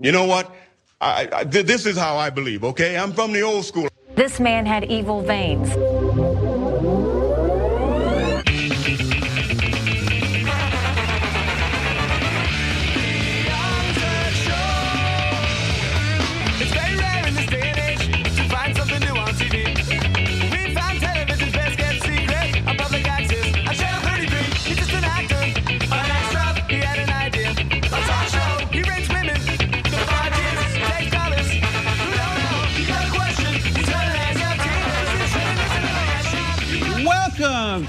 You know what? I, I, this is how I believe, okay? I'm from the old school. This man had evil veins.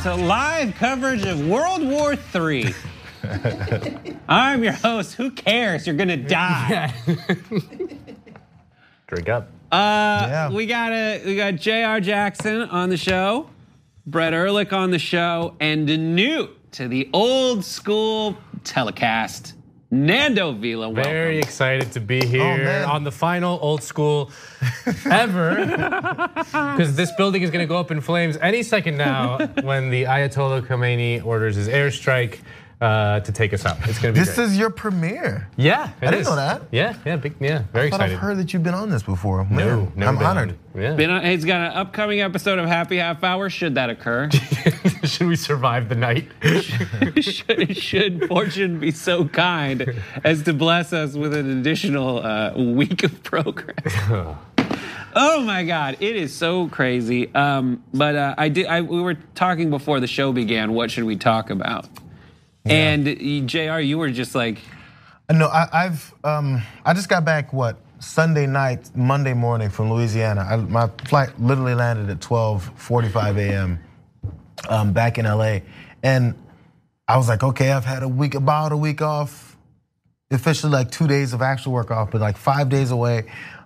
To live coverage of World War III. I'm your host. Who cares? You're gonna die. Drink up. Uh, yeah. we got a we got Jayar Jackson on the show, Brett Ehrlich on the show, and new to the old school telecast. Nando Vila, welcome. Very excited to be here oh, on the final old school ever. Because this building is going to go up in flames any second now when the Ayatollah Khomeini orders his airstrike. Uh, to take us out. It's gonna be. This great. is your premiere. Yeah, I didn't know that. Yeah, yeah, big, yeah, very I excited. I've heard that you've been on this before. Man, no, I'm honored. Yeah. Been on, he's got an upcoming episode of Happy Half Hour. Should that occur? should we survive the night? should, should, fortune be so kind as to bless us with an additional uh, week of program? Oh my God, it is so crazy. Um, but uh, I did. I, we were talking before the show began. What should we talk about? Yeah. And Jayar, you were just like, no, I, have um, I just got back what Sunday night, Monday morning from Louisiana. I, my flight literally landed at 12:45 a.m. Um, back in LA, and I was like, okay, I've had a week, about a week off, officially like two days of actual work off, but like five days away.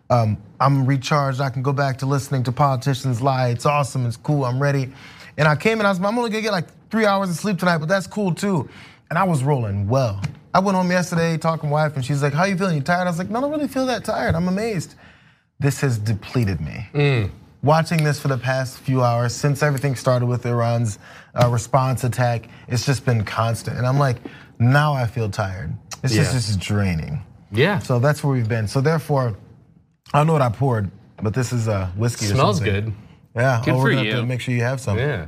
Um, I'm recharged. I can go back to listening to politicians lie. It's awesome. It's cool. I'm ready. And I came and I was, I'm only gonna get like three hours of sleep tonight, but that's cool too. And I was rolling well. I went home yesterday talking wife, and she's like, "How you feeling? You tired?" I was like, "No, I don't really feel that tired. I'm amazed. This has depleted me." Mm. Watching this for the past few hours since everything started with Iran's uh, response attack, it's just been constant, and I'm like, now I feel tired. It's yeah. just just draining. Yeah. So that's where we've been. So therefore, I don't know what I poured, but this is a uh, whiskey. Smells good. Yeah. Good oh, for you. make sure you have some. Yeah.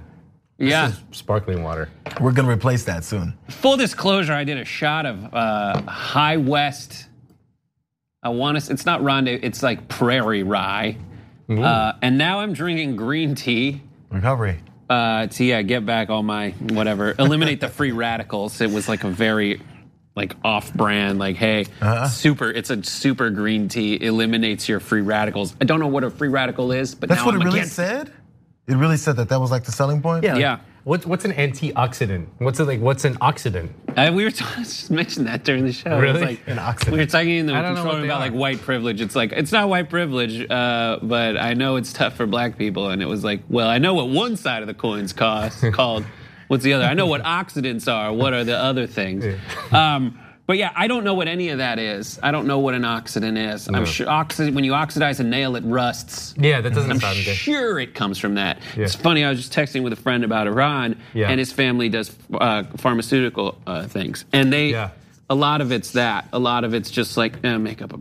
This yeah, sparkling water. We're gonna replace that soon. Full disclosure: I did a shot of uh, High West. I want to. It's not Ronde. It's like Prairie Rye, uh, and now I'm drinking green tea. Recovery. Uh, to yeah, get back all my whatever. Eliminate the free radicals. It was like a very like off-brand, like hey, uh-huh. super. It's a super green tea. Eliminates your free radicals. I don't know what a free radical is, but that's what I'm it really against. said. It really said that that was like the selling point. Yeah. Yeah. What's what's an antioxidant? What's it like? What's an oxidant? Uh, we were just mentioned that during the show. Really? Like, an oxidant. We were talking in the control about like white privilege. It's like it's not white privilege, uh, but I know it's tough for black people. And it was like, well, I know what one side of the coin's cost called. What's the other? I know what oxidants are. What are the other things? Um, but yeah, I don't know what any of that is. I don't know what an oxidant is. No. I'm sure oxid, when you oxidize a nail, it rusts. Yeah, that doesn't I'm sound good. sure it comes from that. Yeah. It's funny. I was just texting with a friend about Iran, yeah. and his family does uh, pharmaceutical uh, things, and they. Yeah. A lot of it's that. A lot of it's just like eh, make up a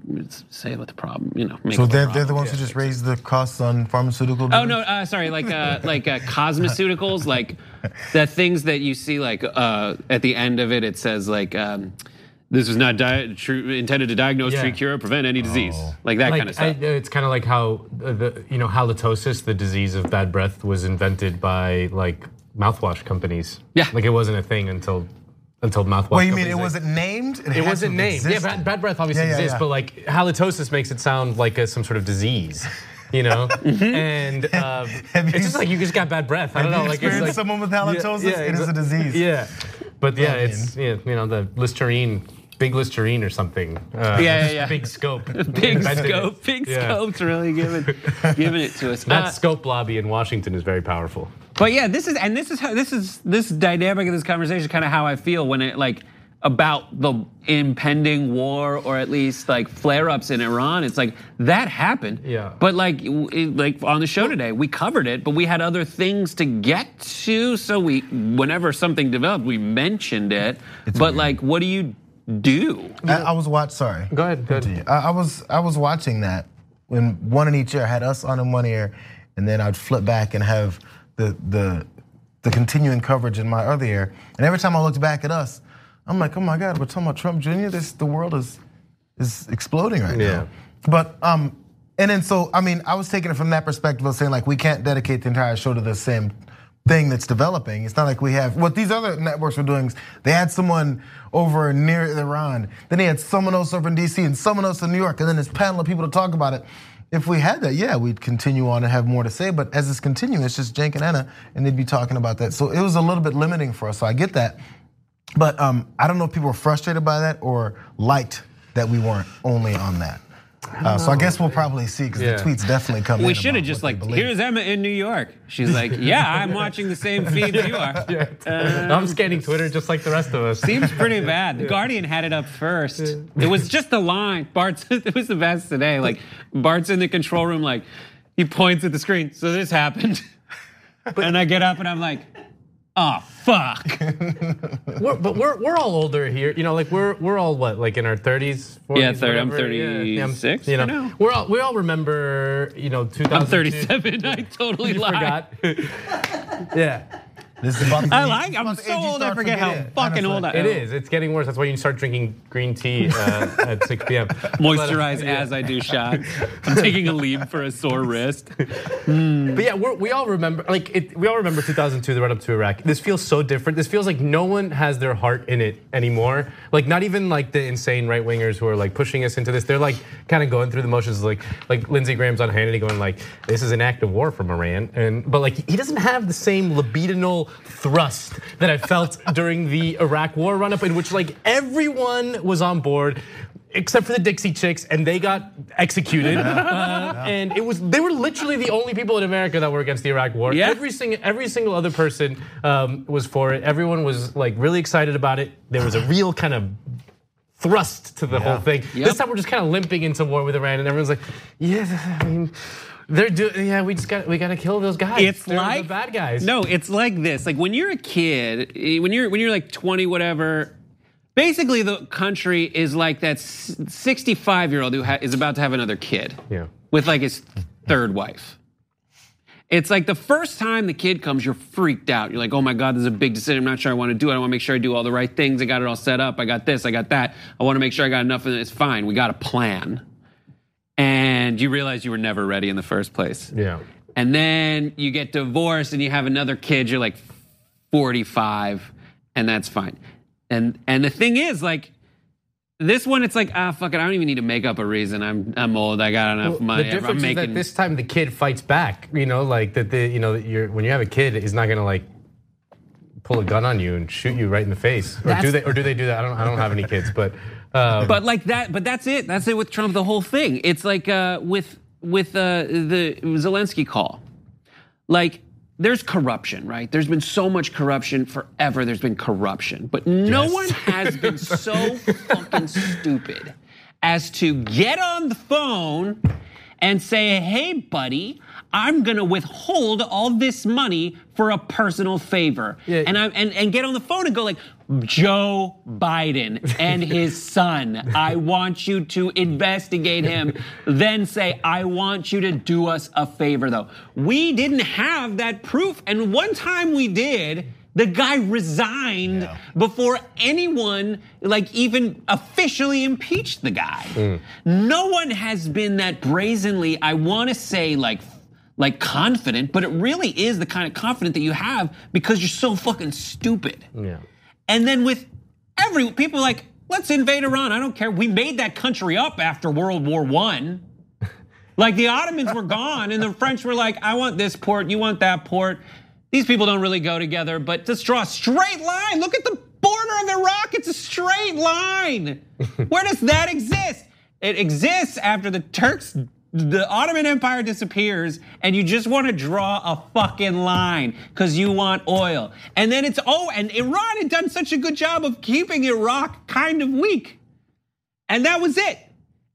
say what the problem. You know. so they're, they're the ones who just raise the costs on pharmaceutical. Oh no, uh, sorry, like uh, like uh, cosmeceuticals, like the things that you see, like uh, at the end of it, it says like. Um, this was not di- true, intended to diagnose, yeah. treat, cure, or prevent any disease, oh. like that like, kind of stuff. I, it's kind of like how the you know halitosis, the disease of bad breath, was invented by like mouthwash companies. Yeah, like it wasn't a thing until until mouthwash. Companies. Well, you mean it wasn't named? It, it wasn't named. Yeah, bad, bad, breath obviously yeah, yeah, exists, but like halitosis makes it sound like a, some sort of disease. You know, mm-hmm. and um, it's just like you just got bad breath. I don't know, like it's like someone with halitosis. Yeah, it is a disease. Yeah, but yeah, it's yeah, you know the Listerine Big Listerine or something. Uh, yeah, yeah, yeah. Big scope. big scope. Big yeah. scope's really giving giving it to us. That uh, scope lobby in Washington is very powerful. But yeah, this is and this is how this is this dynamic of this conversation kind of how I feel when it like about the impending war or at least like flare-ups in Iran. It's like that happened. Yeah. But like like on the show today, we covered it, but we had other things to get to. So we whenever something developed, we mentioned it. It's but weird. like, what do you do? I, I was watch. Sorry. Go ahead. Go ahead. I, I was I was watching that when one in each ear I had us on in one ear, and then I'd flip back and have the the the continuing coverage in my other ear. And every time I looked back at us, I'm like, oh my God, we're talking about Trump Jr. This the world is is exploding right Yeah. now. But um, and then so I mean, I was taking it from that perspective of saying like we can't dedicate the entire show to the same thing that's developing. It's not like we have what these other networks were doing. is They had someone over near Iran, then they had someone else over in DC and someone else in New York, and then this panel of people to talk about it. If we had that, yeah, we'd continue on and have more to say. But as it's continuing, it's just Cenk and Anna, and they'd be talking about that. So it was a little bit limiting for us. So I get that. But um, I don't know if people were frustrated by that or liked that we weren't only on that. Uh, so I guess we'll probably see because Yeah. the tweets definitely come in. We should have just like, here's Emma in New York. She's like, yeah, I'm watching the same feed that you are. I'm scanning Twitter just like the rest of us. Seems pretty bad. The Guardian had it up first. It was just the line. Bart's it was the best today. Like Bart's in the control room, like he points at the screen. So this happened. and I get up and I'm like, oh fuck. We're, but we're we're all older here. You know, like we're we're all what, like in our 30s, 40s, Yeah, 30 I'm whatever. Yeah, I'm- 36, You know, we're all we all remember. You know, 2002. I'm 37. I totally You forgot. yeah. This is about I like. I'm about so age old. I forget how forgetting. fucking Honestly. old I am. It is. It's getting worse. That's why you start drinking green tea uh, at 6 p.m. Moisturize But, uh, as I do shots. I'm taking a leap for a sore wrist. But yeah, we're, we all remember, like, it, we all remember 2002, the run up to Iraq. This feels so different. This feels like no one has their heart in it anymore. Like, not even like the insane right wingers who are like pushing us into this. They're like kind of going through the motions, like like Lindsey Graham's on Hannity going like, this is an act of war from Iran, and but like he doesn't have the same libidinal thrust that I felt during the Iraq War run up, in which like everyone was on board except for the Dixie Chicks, and they got executed. Uh, and it was they were literally the only people in America that were against the Iraq War. Yeah. Every single every single other person um, was for it. Everyone was like really excited about it. There was a real kind of thrust to the whole thing. Yep. This time we're just kind of limping into war with Iran, and everyone's like, yeah, I mean. They're doing, yeah. We just got, we got to kill those guys. It's They're like the bad guys. No, it's like this. Like when you're a kid, eh, when you're when you're like 20, whatever. Basically, the country is like that 65 year old who ha- is about to have another kid. Yeah. With like his third wife. It's like the first time the kid comes, you're freaked out. You're like, oh my God, this is a big decision. I'm not sure I want to do it. I want to make sure I do all the right things. I got it all set up. I got this, I got that. I want to make sure I got enough And. It's fine. We got a plan. And you realize you were never ready in the first place. Yeah. And then you get divorced and you have another kid, you're like 45, and that's fine. And and the thing is, like, this one, it's like, ah, fuck it, I don't even need to make up a reason. I'm I'm old, I got enough Well, money. The I'm difference making is that this time the kid fights back. You know, like that. The you know, you're, when you have a kid, he's not gonna like pull a gun on you and shoot you right in the face. Or do they? Or do they do that? I don't. I don't have any kids, but. Um, But like that, but that's it. That's it with Trump. The whole thing. It's like uh, with with uh, the Zelensky call. Like there's corruption, right? There's been so much corruption forever. There's been corruption, but no Yes. one has been so fucking stupid as to get on the phone and say, "Hey, buddy." I'm gonna withhold all this money for a personal favor, Yeah. and I and, and get on the phone and go like, Joe Biden and his son. I want you to investigate him. then say, I want you to do us a favor, though. We didn't have that proof. And one time we did, the guy resigned before anyone, like, even officially impeached the guy. Hmm. No one has been that brazenly, I wanna say, like, like confident, but it really is the kind of confident that you have because you're so fucking stupid. yeah. And then with every people like, let's invade Iran. I don't care. We made that country up after World War One. Like the Ottomans were gone, and the French were like, I want this port, you want that port. These people don't really go together, but just draw a straight line. Look at the border of Iraq, it's a straight line. Where does that exist? It exists after the Turks, the Ottoman Empire disappears, and you just want to draw a fucking line because you want oil. And then it's, oh, and Iran had done such a good job of keeping Iraq kind of weak. And that was it.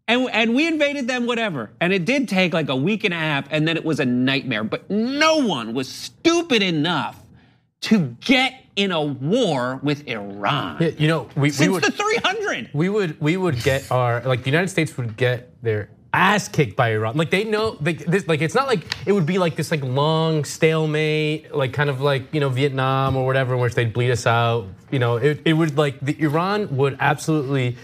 And, and we invaded them, whatever. And it did take like a week and a half, and then it was a nightmare. But no one was stupid enough to get in a war with Iran. You know, we, we Since would the 300. we would we would get our like the United States would get their ass kicked by Iran. Like they know like this like it's not like it would be like this like long stalemate like kind of like you know Vietnam or whatever in which they'd bleed us out. You know, it, it would like the Iran would absolutely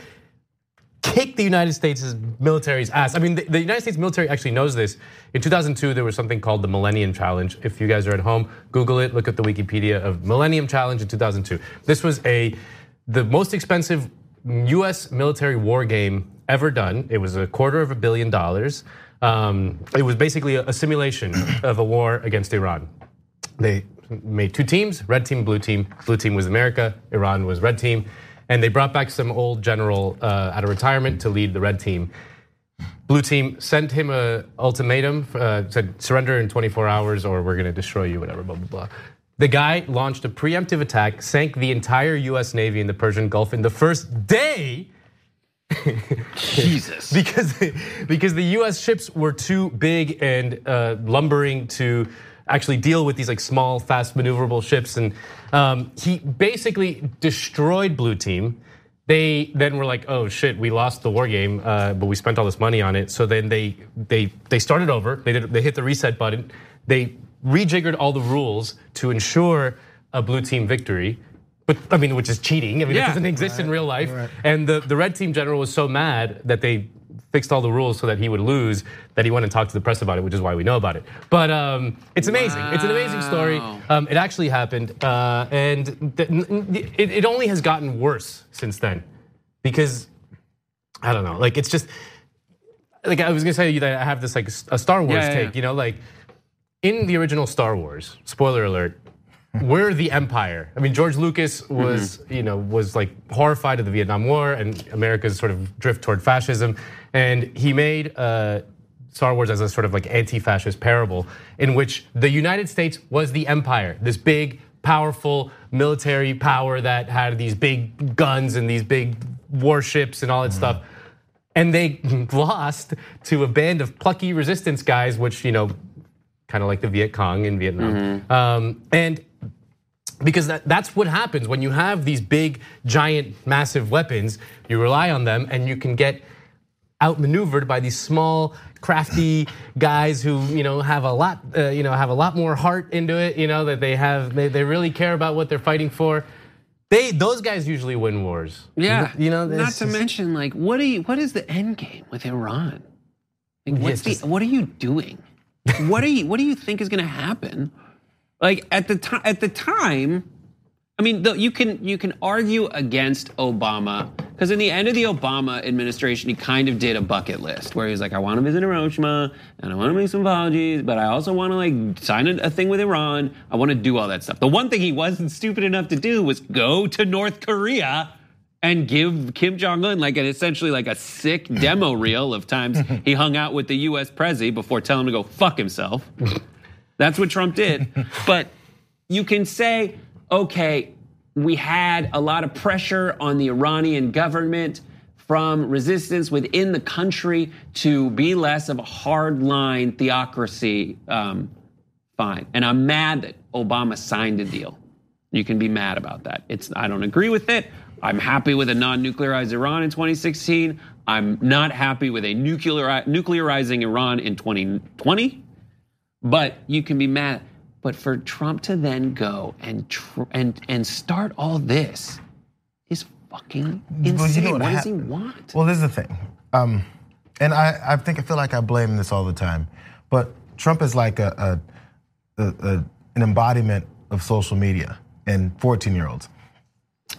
kick the United States' military's ass. I mean, the, the, United States military actually knows this. In 2002, there was something called the Millennium Challenge. If you guys are at home, Google it, look at the Wikipedia of Millennium Challenge in 2002. This was a the most expensive U.S. military war game ever done. It was a quarter of a billion dollars. Um, it was basically a, simulation of a war against Iran. They made two teams: red team, blue team. Blue team was America. Iran was red team and they brought back some old general uh, out of retirement to lead the red team. Blue team sent him a ultimatum, uh, said surrender in 24 hours or we're going to destroy you, whatever, blah blah blah. The guy launched a preemptive attack, sank the entire U.S. Navy in the Persian Gulf in the first day. Jesus. because because the U.S. ships were too big and uh, lumbering to actually deal with these like small, fast maneuverable ships. And um, he basically destroyed Blue Team. They then were like, "Oh shit, we lost the war game, uh, but we spent all this money on it." So then they they they started over. They did they hit the reset button. They rejiggered all the rules to ensure a Blue Team victory. But I mean, which is cheating. I mean, yeah. it doesn't exist right. in real life. Right. And the, the red team general was so mad that they fixed all the rules so that he would lose, that he went and talked to the press about it, which is why we know about it. But um, it's amazing. Wow. It's an amazing story. Um, it actually happened, uh, and it, it only has gotten worse since then, because I don't know. Like it's just like I was gonna say that I have this like a Star Wars yeah, take. Yeah. You know, like in the original Star Wars. Spoiler alert we're the empire. I mean, George Lucas was, mm-hmm. you know, was like horrified of the Vietnam War and America's sort of drift toward fascism, and he made uh, Star Wars as a sort of like anti-fascist parable in which the United States was the empire, this big, powerful military power that had these big guns and these big warships and all that mm-hmm. stuff. And they lost to a band of plucky resistance guys, which you know, kind of like the Viet Cong in Vietnam. Mm-hmm. Um, and because that, that's what happens when you have these big, giant, massive weapons. You rely on them, and you can get outmaneuvered by these small, crafty guys who you know have a lot, uh, you know, have a lot more heart into it. You know that they have, they, they really care about what they're fighting for. They those guys usually win wars. Yeah, you know. Not to just, mention, like, what are you? What is the end game with Iran? Like, what's yeah, the? What are you doing? what are you? What do you think is going to happen? Like at the time, at the time, I mean, you can you can argue against Obama because in the end of the Obama administration, he kind of did a bucket list where he was like, I want to visit Hiroshima and I want to make some apologies, but I also want to like sign a, thing with Iran. I want to do all that stuff. The one thing he wasn't stupid enough to do was go to North Korea and give Kim Jong Un like an essentially like a sick demo reel of times he hung out with the U.S. president before telling him to go fuck himself. That's what Trump did. but you can say, okay, we had a lot of pressure on the Iranian government from resistance within the country to be less of a hardline theocracy. Um, fine. And I'm mad that Obama signed a deal. You can be mad about that. It's I don't agree with it. I'm happy with a non-nuclearized Iran in 2016. I'm not happy with a nuclear nuclearizing Iran in 2020. But you can be mad. But for Trump to then go and tr- and and start all this is fucking insane. Well, you know what, what does he want? Well, this is the thing, um, and I, I think I feel like I blame this all the time, but Trump is like a, a, a, a an embodiment of social media and 14 year olds.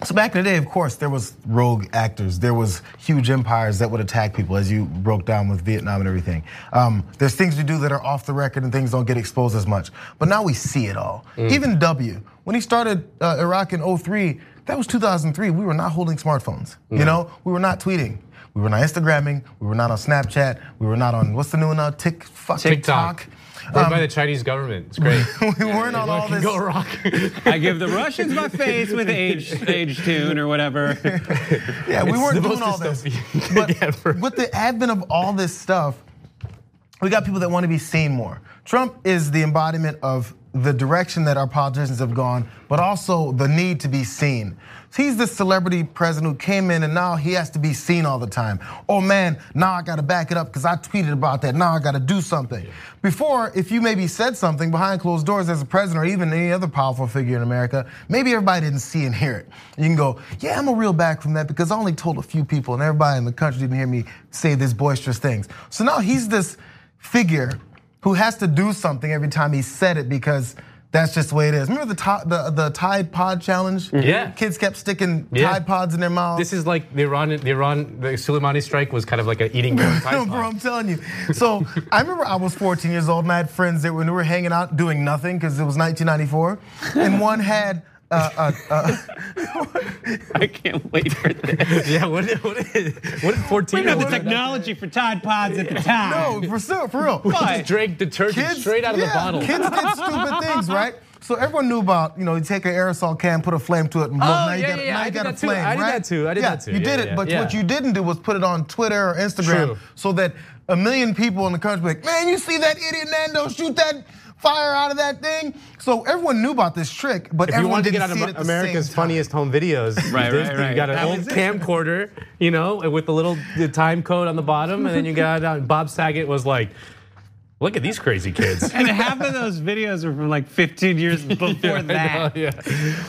So back in the day, of course, there was rogue actors. There was huge empires that would attack people, as you broke down with Vietnam and everything. Um, there's things you do that are off the record and things don't get exposed as much. But now we see it all. Mm. Even W, when he started uh, Iraq in 03, that was 2003. We were not holding smartphones. You know, we were not tweeting. We were not Instagramming. We were not on Snapchat. We were not on what's the new one now? Tick, fuck, TikTok. TikTok. Run um, by the Chinese government. It's great. we weren't on all this. Go rock. I give the Russians my face with age age tune or whatever. yeah, we it's weren't doing all this. But with the advent of all this stuff, we got people that want to be seen more. Trump is the embodiment of the direction that our politicians have gone, but also the need to be seen. He's this celebrity president who came in and now he has to be seen all the time. Oh man, now I gotta back it up because I tweeted about that. Now I gotta do something. Before, if you maybe said something behind closed doors as a president or even any other powerful figure in America, maybe everybody didn't see and hear it. You can go, yeah, I'm a reel back from that because I only told a few people and everybody in the country didn't hear me say these boisterous things. So now he's this figure who has to do something every time he said it because that's just the way it is. Remember the the, the Tide Pod challenge? Mm-hmm. Yeah. Kids kept sticking Yeah. Tide Pods in their mouths. This is like the Iran, the Iran, the Soleimani strike was kind of like an eating No, bro, I'm telling you. So I remember I was 14 years old and I had friends that when we were hanging out doing nothing because it was 1994, and one had. Uh, uh, uh, I can't wait for this. Yeah, what did, what did, what did 14 We had the year old- technology for Tide Pods at the time. no, for real, for real. We Just drank detergent straight out of the bottle. Kids did stupid things, right? So everyone knew about, you know, you take an aerosol can, put a flame to it, and boom, Oh, now you yeah, got, yeah, yeah. now I you did got a that too. flame, I did right? that too. I did yeah, that too. You did yeah, it, but yeah. what you didn't do was put it on Twitter or Instagram True. so that a million people in the country be like, man, you see that idiot Nando shoot that fire out of that thing? So everyone knew about this trick, but If everyone didn't get out see of it at the America's same time. funniest home videos, Right, this, right, you got an That old camcorder, you know, with the little time code on the bottom, and then you got uh, Bob Saget was like, "Look at these crazy kids." And half of those videos are from like 15 years before I that. know, yeah.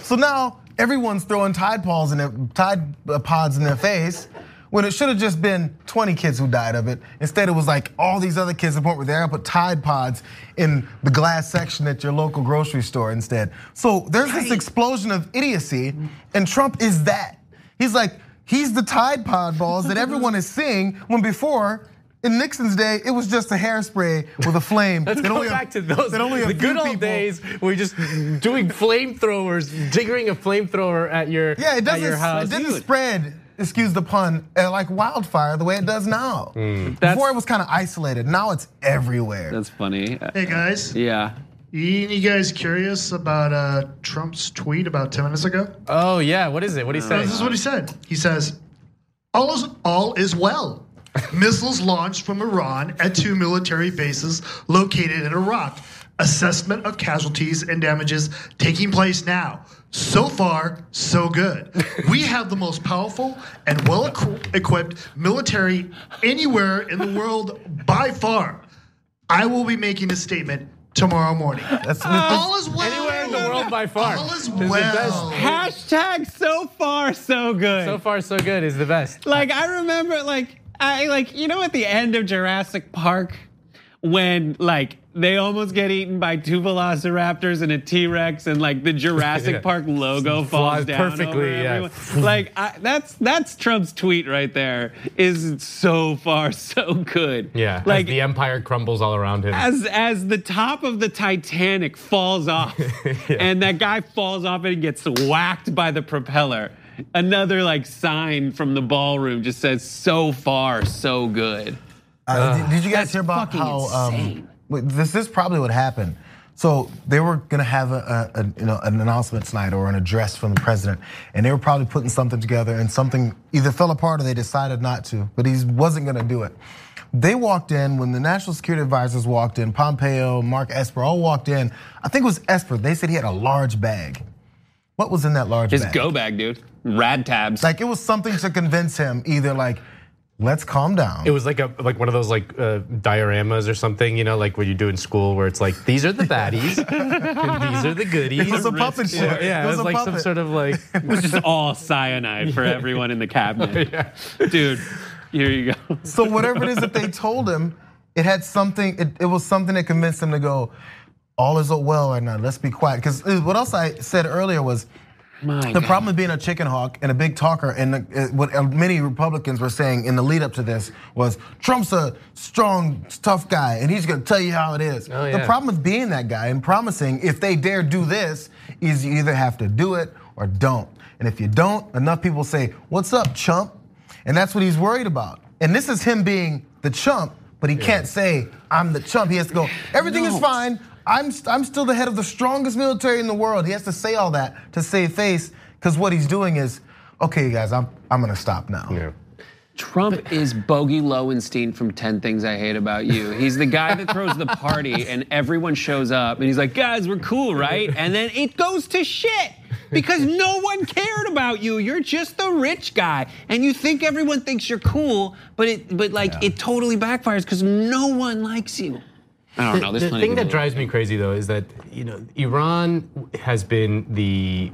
So now everyone's throwing Tide Pods in their Tide uh, Pods in their face. When it should have just been 20 kids who died of it. Instead, it was like all these other kids the point where they're gonna put Tide Pods in the glass section at your local grocery store instead. So there's this explosion of idiocy, and Trump is that. He's like, he's the Tide Pod balls that everyone is seeing when before. In Nixon's day, it was just a hairspray with a flame. Let's go only a- back to those the good old people- days. Where you're just doing flamethrowers, jiggering a flamethrower at your Yeah, it doesn't. It didn't Dude. spread. Excuse the pun, uh, like wildfire the way it does now. Hmm. Before it was kind of isolated. Now it's everywhere. That's funny. Hey guys, Yeah. you, you guys curious about uh, Trump's tweet about 10 minutes ago? Oh yeah, what is it? What do you say? This is what he said. He says, "All is all is well. Missiles launched from Iran at two military bases located in Iraq. Assessment of casualties and damages taking place now. So far, so good. We have the most powerful and well equipped military anywhere in the world by far. I will be making a statement tomorrow morning. That's all is well. Anywhere in the world by far. All is Is the well. Hashtag so far so good. So far, so good is the best. like I remember like I like you know at the end of Jurassic Park when like they almost get eaten by two velociraptors and a T-Rex and like the Jurassic Yeah. Park logo falls Flies down perfectly, over yeah. Like I, that's that's Trump's tweet right there is so far so good. Yeah, like Like the empire crumbles all around him. as as the top of the Titanic falls off, and that guy falls off and gets whacked by the propeller. Another like sign from the ballroom just says "so far, so good." Uh, did, did you guys That's hear about how um, insane. wait, this is probably what happened? So they were gonna have a, a, you know an announcement tonight or an address from the president, and they were probably putting something together, and something either fell apart or they decided not to, but he wasn't gonna do it. They walked in when the national security advisors walked in. Pompeo, Mark Esper all walked in. I think it was Esper. They said he had a large bag. What was in that large His bag? His go bag, dude. Rad tabs. Like it was something to convince him either like, let's calm down. It was like a like one of those like uh, dioramas or something, you know, like what you do in school, where it's like these are the baddies, and these are the goodies. It was a puppet show. Yeah, yeah, It it was was a like some sort of like it was just all cyanide for everyone in the cabinet. yeah. Dude, here you go. So whatever it is that they told him, it had something. It, it was something that convinced him to go. All is well right now. Let's be quiet. Because what else I said earlier was My the God. problem with being a chicken hawk and a big talker, and uh, what uh, many Republicans were saying in the lead up to this was Trump's a strong, tough guy, and he's going to tell you how it is. Oh, The problem with being that guy and promising, if they dare do this, is you either have to do it or don't. And if you don't, enough people say, "What's up, chump?" And that's what he's worried about. And this is him being the chump, but he can't say, "I'm the chump." He has to go, "Everything is fine." I'm, I'm still the head of the strongest military in the world. He has to say all that to save face, because what he's doing is, okay, guys, I'm, I'm gonna stop now. Yeah. Trump is Bogey Lowenstein from 10 Things I Hate About You. He's the guy that throws the party and everyone shows up and he's like, guys, we're cool, right? And then it goes to shit because no one cared about you. You're just the rich guy. And you think everyone thinks you're cool, but it but like yeah. it totally backfires because no one likes you. I don't know. the thing that drives me crazy though is that you know Iran has been the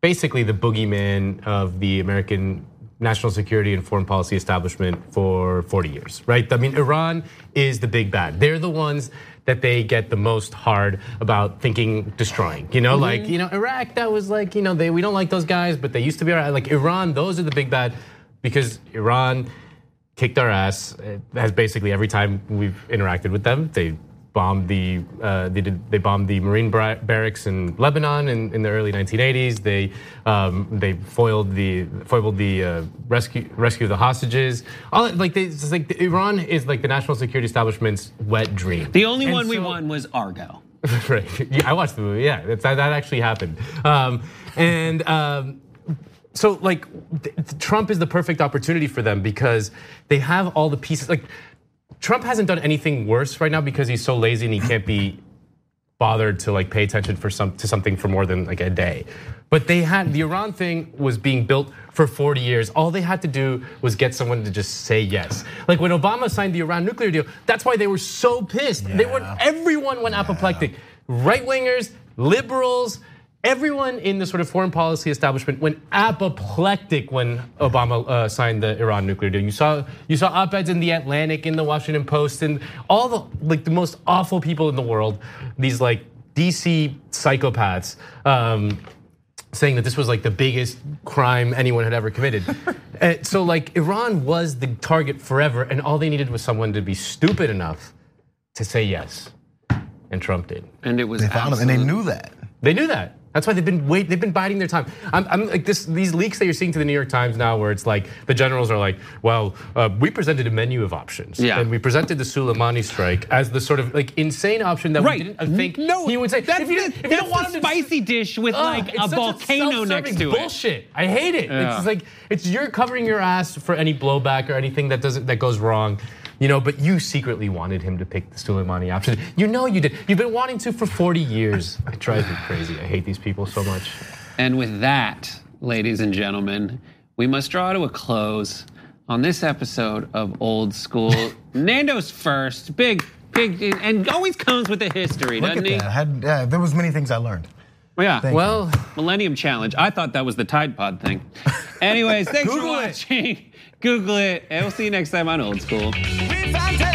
basically the boogeyman of the American national security and foreign policy establishment for 40 years, right? I mean, Iran is the big bad. They're the ones that they get the most hard about thinking destroying. You know, mm-hmm. like you know, Iraq. That was like you know, they we don't like those guys, but they used to be alright. Like Iran, those are the big bad because Iran kicked our ass. It has basically every time we've interacted with them, they bombed the uh, they did they bombed the Marine barracks in Lebanon in, in the early 1980s. They um, they foiled the foiled the uh, rescue rescue of the hostages. All like they it's like Iran is like the national security establishment's wet dream. The only and one so, we won was Argo. right. Yeah, I watched the movie. Yeah, that, that actually happened. Um, and. Um, so like Trump is the perfect opportunity for them because they have all the pieces like Trump hasn't done anything worse right now because he's so lazy and he can't be bothered to like pay attention for some to something for more than like a day. But they had the Iran thing was being built for 40 years. All they had to do was get someone to just say yes. Like when Obama signed the Iran nuclear deal, that's why they were so pissed. Yeah. They were everyone went yeah. apoplectic. Right wingers, liberals, Everyone in the sort of foreign policy establishment went apoplectic when Obama uh, signed the Iran nuclear deal. You saw you saw op-eds in the Atlantic, in the Washington Post, and all the like the most awful people in the world. These like DC psychopaths. Um, saying that this was like the biggest crime anyone had ever committed. Uh, so like Iran was the target forever, and all they needed was someone to be stupid enough to say yes, and Trump did. And it was they found him, and they knew that. They knew that. That's why they've been wait. They've been biding their time. I'm, I'm, like this. These leaks that you're seeing to the New York Times now, where it's like the generals are like, "Well, uh, we presented a menu of options, yeah. and we presented the Soleimani strike as the sort of like insane option that right. we didn't think no, he would say. That's if you, if you don't want a spicy to, dish with uh, like a volcano a next to bullshit. it. Bullshit. I hate it. Yeah. It's like it's you're covering your ass for any blowback or anything that doesn't that goes wrong. You know, but you secretly wanted him to pick the Soleimani option. You know you did. You've been wanting to for 40 years. It drives me crazy. I hate these people so much. And with that, ladies and gentlemen, we must draw to a close on this episode of Old School. Nando's first, big, big, and always comes with a history, Look doesn't he? Had, yeah, there was many things I learned. Yeah. Thank well, you. Millennium Challenge. I thought that was the Tide Pod thing. Anyways, thanks for watching. It. Google it, and we'll see you next time on Old School fantasy.